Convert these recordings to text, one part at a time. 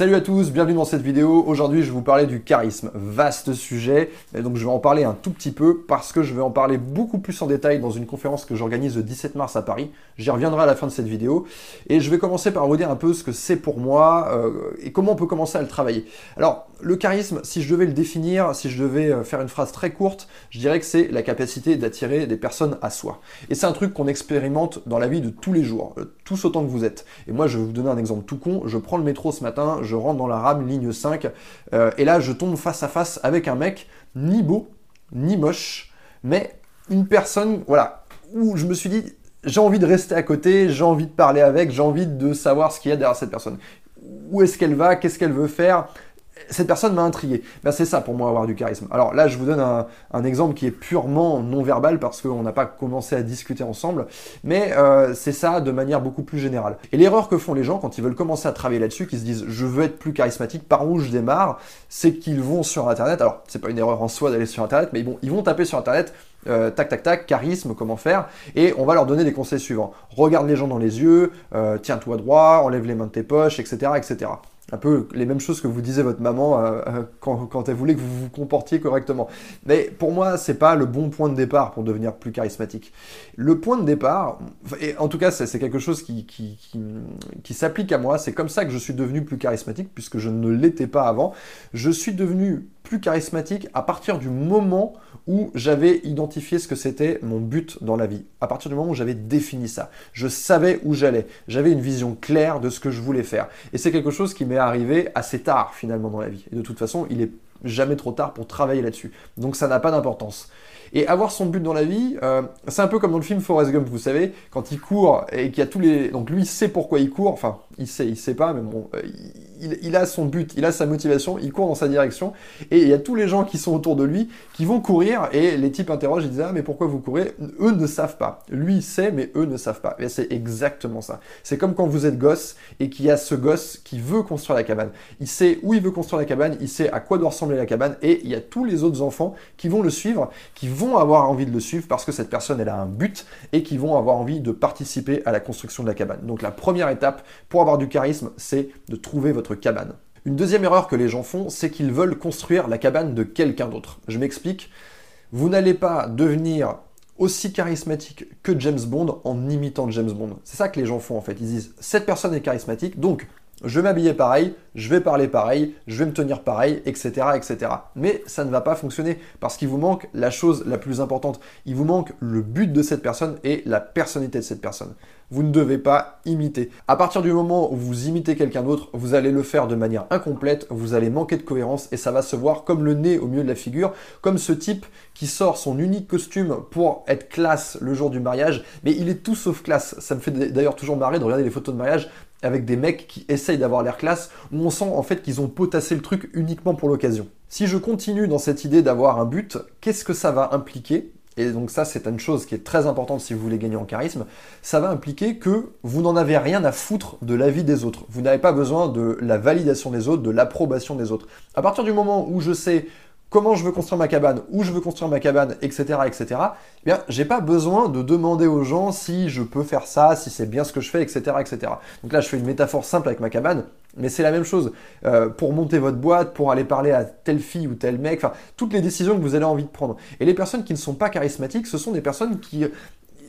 Salut à tous, bienvenue dans cette vidéo. Aujourd'hui, je vais vous parler du charisme. Vaste sujet, et donc je vais en parler un tout petit peu parce que je vais en parler beaucoup plus en détail dans une conférence que j'organise le 17 mars à Paris. J'y reviendrai à la fin de cette vidéo. Et je vais commencer par vous dire un peu ce que c'est pour moi euh, et comment on peut commencer à le travailler. Alors, le charisme, si je devais le définir, si je devais euh, faire une phrase très courte, je dirais que c'est la capacité d'attirer des personnes à soi. Et c'est un truc qu'on expérimente dans la vie de tous les jours, euh, tous autant que vous êtes. Et moi, je vais vous donner un exemple tout con. Je prends le métro ce matin, je rentre dans la rame ligne 5, euh, et là je tombe face à face avec un mec ni beau, ni moche, mais une personne, voilà, où je me suis dit, j'ai envie de rester à côté, j'ai envie de parler avec, j'ai envie de savoir ce qu'il y a derrière cette personne. Où est-ce qu'elle va, qu'est-ce qu'elle veut faire, cette personne m'a intrigué. Ben, c'est ça pour moi avoir du charisme. Alors là, je vous donne un, exemple qui est purement non verbal parce qu'on n'a pas commencé à discuter ensemble, mais euh, c'est ça de manière beaucoup plus générale. Et l'erreur que font les gens quand ils veulent commencer à travailler là-dessus, qui se disent je veux être plus charismatique, par où je démarre, c'est qu'ils vont sur Internet. Alors c'est pas une erreur en soi d'aller sur Internet, mais bon, ils vont taper sur Internet. Euh, tac tac tac, charisme, comment faire, et on va leur donner des conseils suivants. Regarde les gens dans les yeux, euh, tiens-toi droit, enlève les mains de tes poches, etc., etc un peu les mêmes choses que vous disait votre maman euh, euh, quand, elle voulait que vous vous comportiez correctement. Mais pour moi, c'est pas le bon point de départ pour devenir plus charismatique. Le point de départ, et en tout cas, c'est quelque chose qui, s'applique à moi. C'est comme ça que je suis devenu plus charismatique, puisque je ne l'étais pas avant. Je suis devenu charismatique à partir du moment où j'avais identifié ce que c'était mon but dans la vie. À partir du moment où j'avais défini ça. Je savais où j'allais. J'avais une vision claire de ce que je voulais faire. Et c'est quelque chose qui m'est arrivé assez tard finalement dans la vie. Et de toute façon, il est jamais trop tard pour travailler là-dessus. Donc ça n'a pas d'importance. Et avoir son but dans la vie, euh, c'est un peu comme dans le film Forrest Gump, vous savez, quand il court et qu'il y a tous les... Donc lui, il sait pourquoi il court, enfin, il sait, il sait pas, mais bon, euh, il, a son but, il a sa motivation, il court dans sa direction, et il y a tous les gens qui sont autour de lui qui vont courir, et les types interrogent, ils disent ah mais pourquoi vous courez? Eux ne savent pas. Lui sait, mais eux ne savent pas. Et c'est exactement ça. C'est comme quand vous êtes gosse et qu'il y a ce gosse qui veut construire la cabane. Il sait où il veut construire la cabane, il sait à quoi doit ressembler la cabane, et il y a tous les autres enfants qui vont le suivre, qui vont avoir envie de le suivre parce que cette personne elle a un but et qui vont avoir envie de participer à la construction de la cabane. Donc la première étape pour avoir du charisme, c'est de trouver votre cabane. Une deuxième erreur que les gens font, c'est qu'ils veulent construire la cabane de quelqu'un d'autre. Je m'explique. Vous n'allez pas devenir aussi charismatique que James Bond en imitant James Bond. C'est ça que les gens font en fait. Ils disent cette personne est charismatique, donc je vais m'habiller pareil, je vais parler pareil, je vais me tenir pareil, etc., etc. Mais ça ne va pas fonctionner parce qu'il vous manque la chose la plus importante. Il vous manque le but de cette personne et la personnalité de cette personne. Vous ne devez pas imiter. À partir du moment où vous imitez quelqu'un d'autre, vous allez le faire de manière incomplète, vous allez manquer de cohérence et ça va se voir comme le nez au milieu de la figure, comme ce type qui sort son unique costume pour être classe le jour du mariage, mais il est tout sauf classe. Ça me fait d'ailleurs toujours marrer de regarder les photos de mariage avec des mecs qui essayent d'avoir l'air classe, où on sent en fait qu'ils ont potassé le truc uniquement pour l'occasion. Si je continue dans cette idée d'avoir un but, qu'est-ce que ça va impliquer? Et donc ça c'est une chose qui est très importante si vous voulez gagner en charisme, ça va impliquer que vous n'en avez rien à foutre de l'avis des autres. Vous n'avez pas besoin de la validation des autres, de l'approbation des autres. À partir du moment où je sais comment je veux construire ma cabane, où je veux construire ma cabane, etc., etc., eh bien, j'ai pas besoin de demander aux gens si je peux faire ça, si c'est bien ce que je fais, etc., etc. Donc là, je fais une métaphore simple avec ma cabane, mais c'est la même chose. Euh, pour monter votre boîte, pour aller parler à telle fille ou tel mec, enfin, toutes les décisions que vous avez envie de prendre. Et les personnes qui ne sont pas charismatiques, ce sont des personnes qui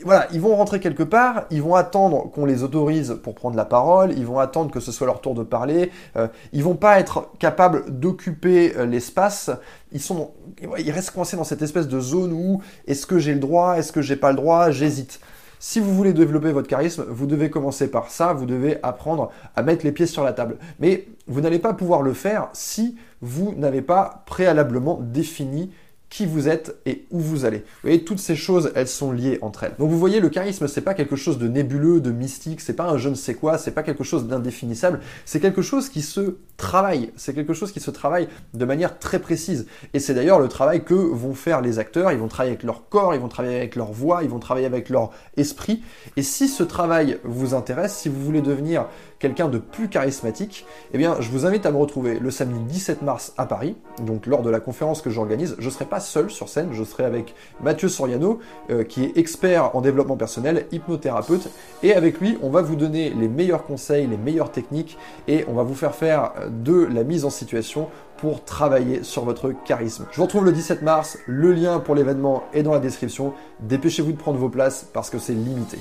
voilà, ils vont rentrer quelque part, ils vont attendre qu'on les autorise pour prendre la parole, ils vont attendre que ce soit leur tour de parler, euh, ils vont pas être capables d'occuper euh, l'espace, ils sont, ils restent coincés dans cette espèce de zone où est-ce que j'ai le droit, est-ce que j'ai pas le droit, j'hésite. Si vous voulez développer votre charisme, vous devez commencer par ça, vous devez apprendre à mettre les pieds sur la table. Mais vous n'allez pas pouvoir le faire si vous n'avez pas préalablement défini qui vous êtes et où vous allez. Vous voyez, toutes ces choses, elles sont liées entre elles. Donc vous voyez, le charisme, c'est pas quelque chose de nébuleux, de mystique, c'est pas un je ne sais quoi, c'est pas quelque chose d'indéfinissable, c'est quelque chose qui se travaille, c'est quelque chose qui se travaille de manière très précise. Et c'est d'ailleurs le travail que vont faire les acteurs, ils vont travailler avec leur corps, ils vont travailler avec leur voix, ils vont travailler avec leur esprit. Et si ce travail vous intéresse, si vous voulez devenir quelqu'un de plus charismatique, eh bien, je vous invite à me retrouver le samedi 17 mars à Paris, donc lors de la conférence que j'organise. Je ne serai pas seul sur scène, je serai avec Mathieu Soriano, euh, qui est expert en développement personnel, hypnothérapeute, et avec lui, on va vous donner les meilleurs conseils, les meilleures techniques, et on va vous faire faire de la mise en situation pour travailler sur votre charisme. Je vous retrouve le 17 mars, le lien pour l'événement est dans la description. Dépêchez-vous de prendre vos places parce que c'est limité.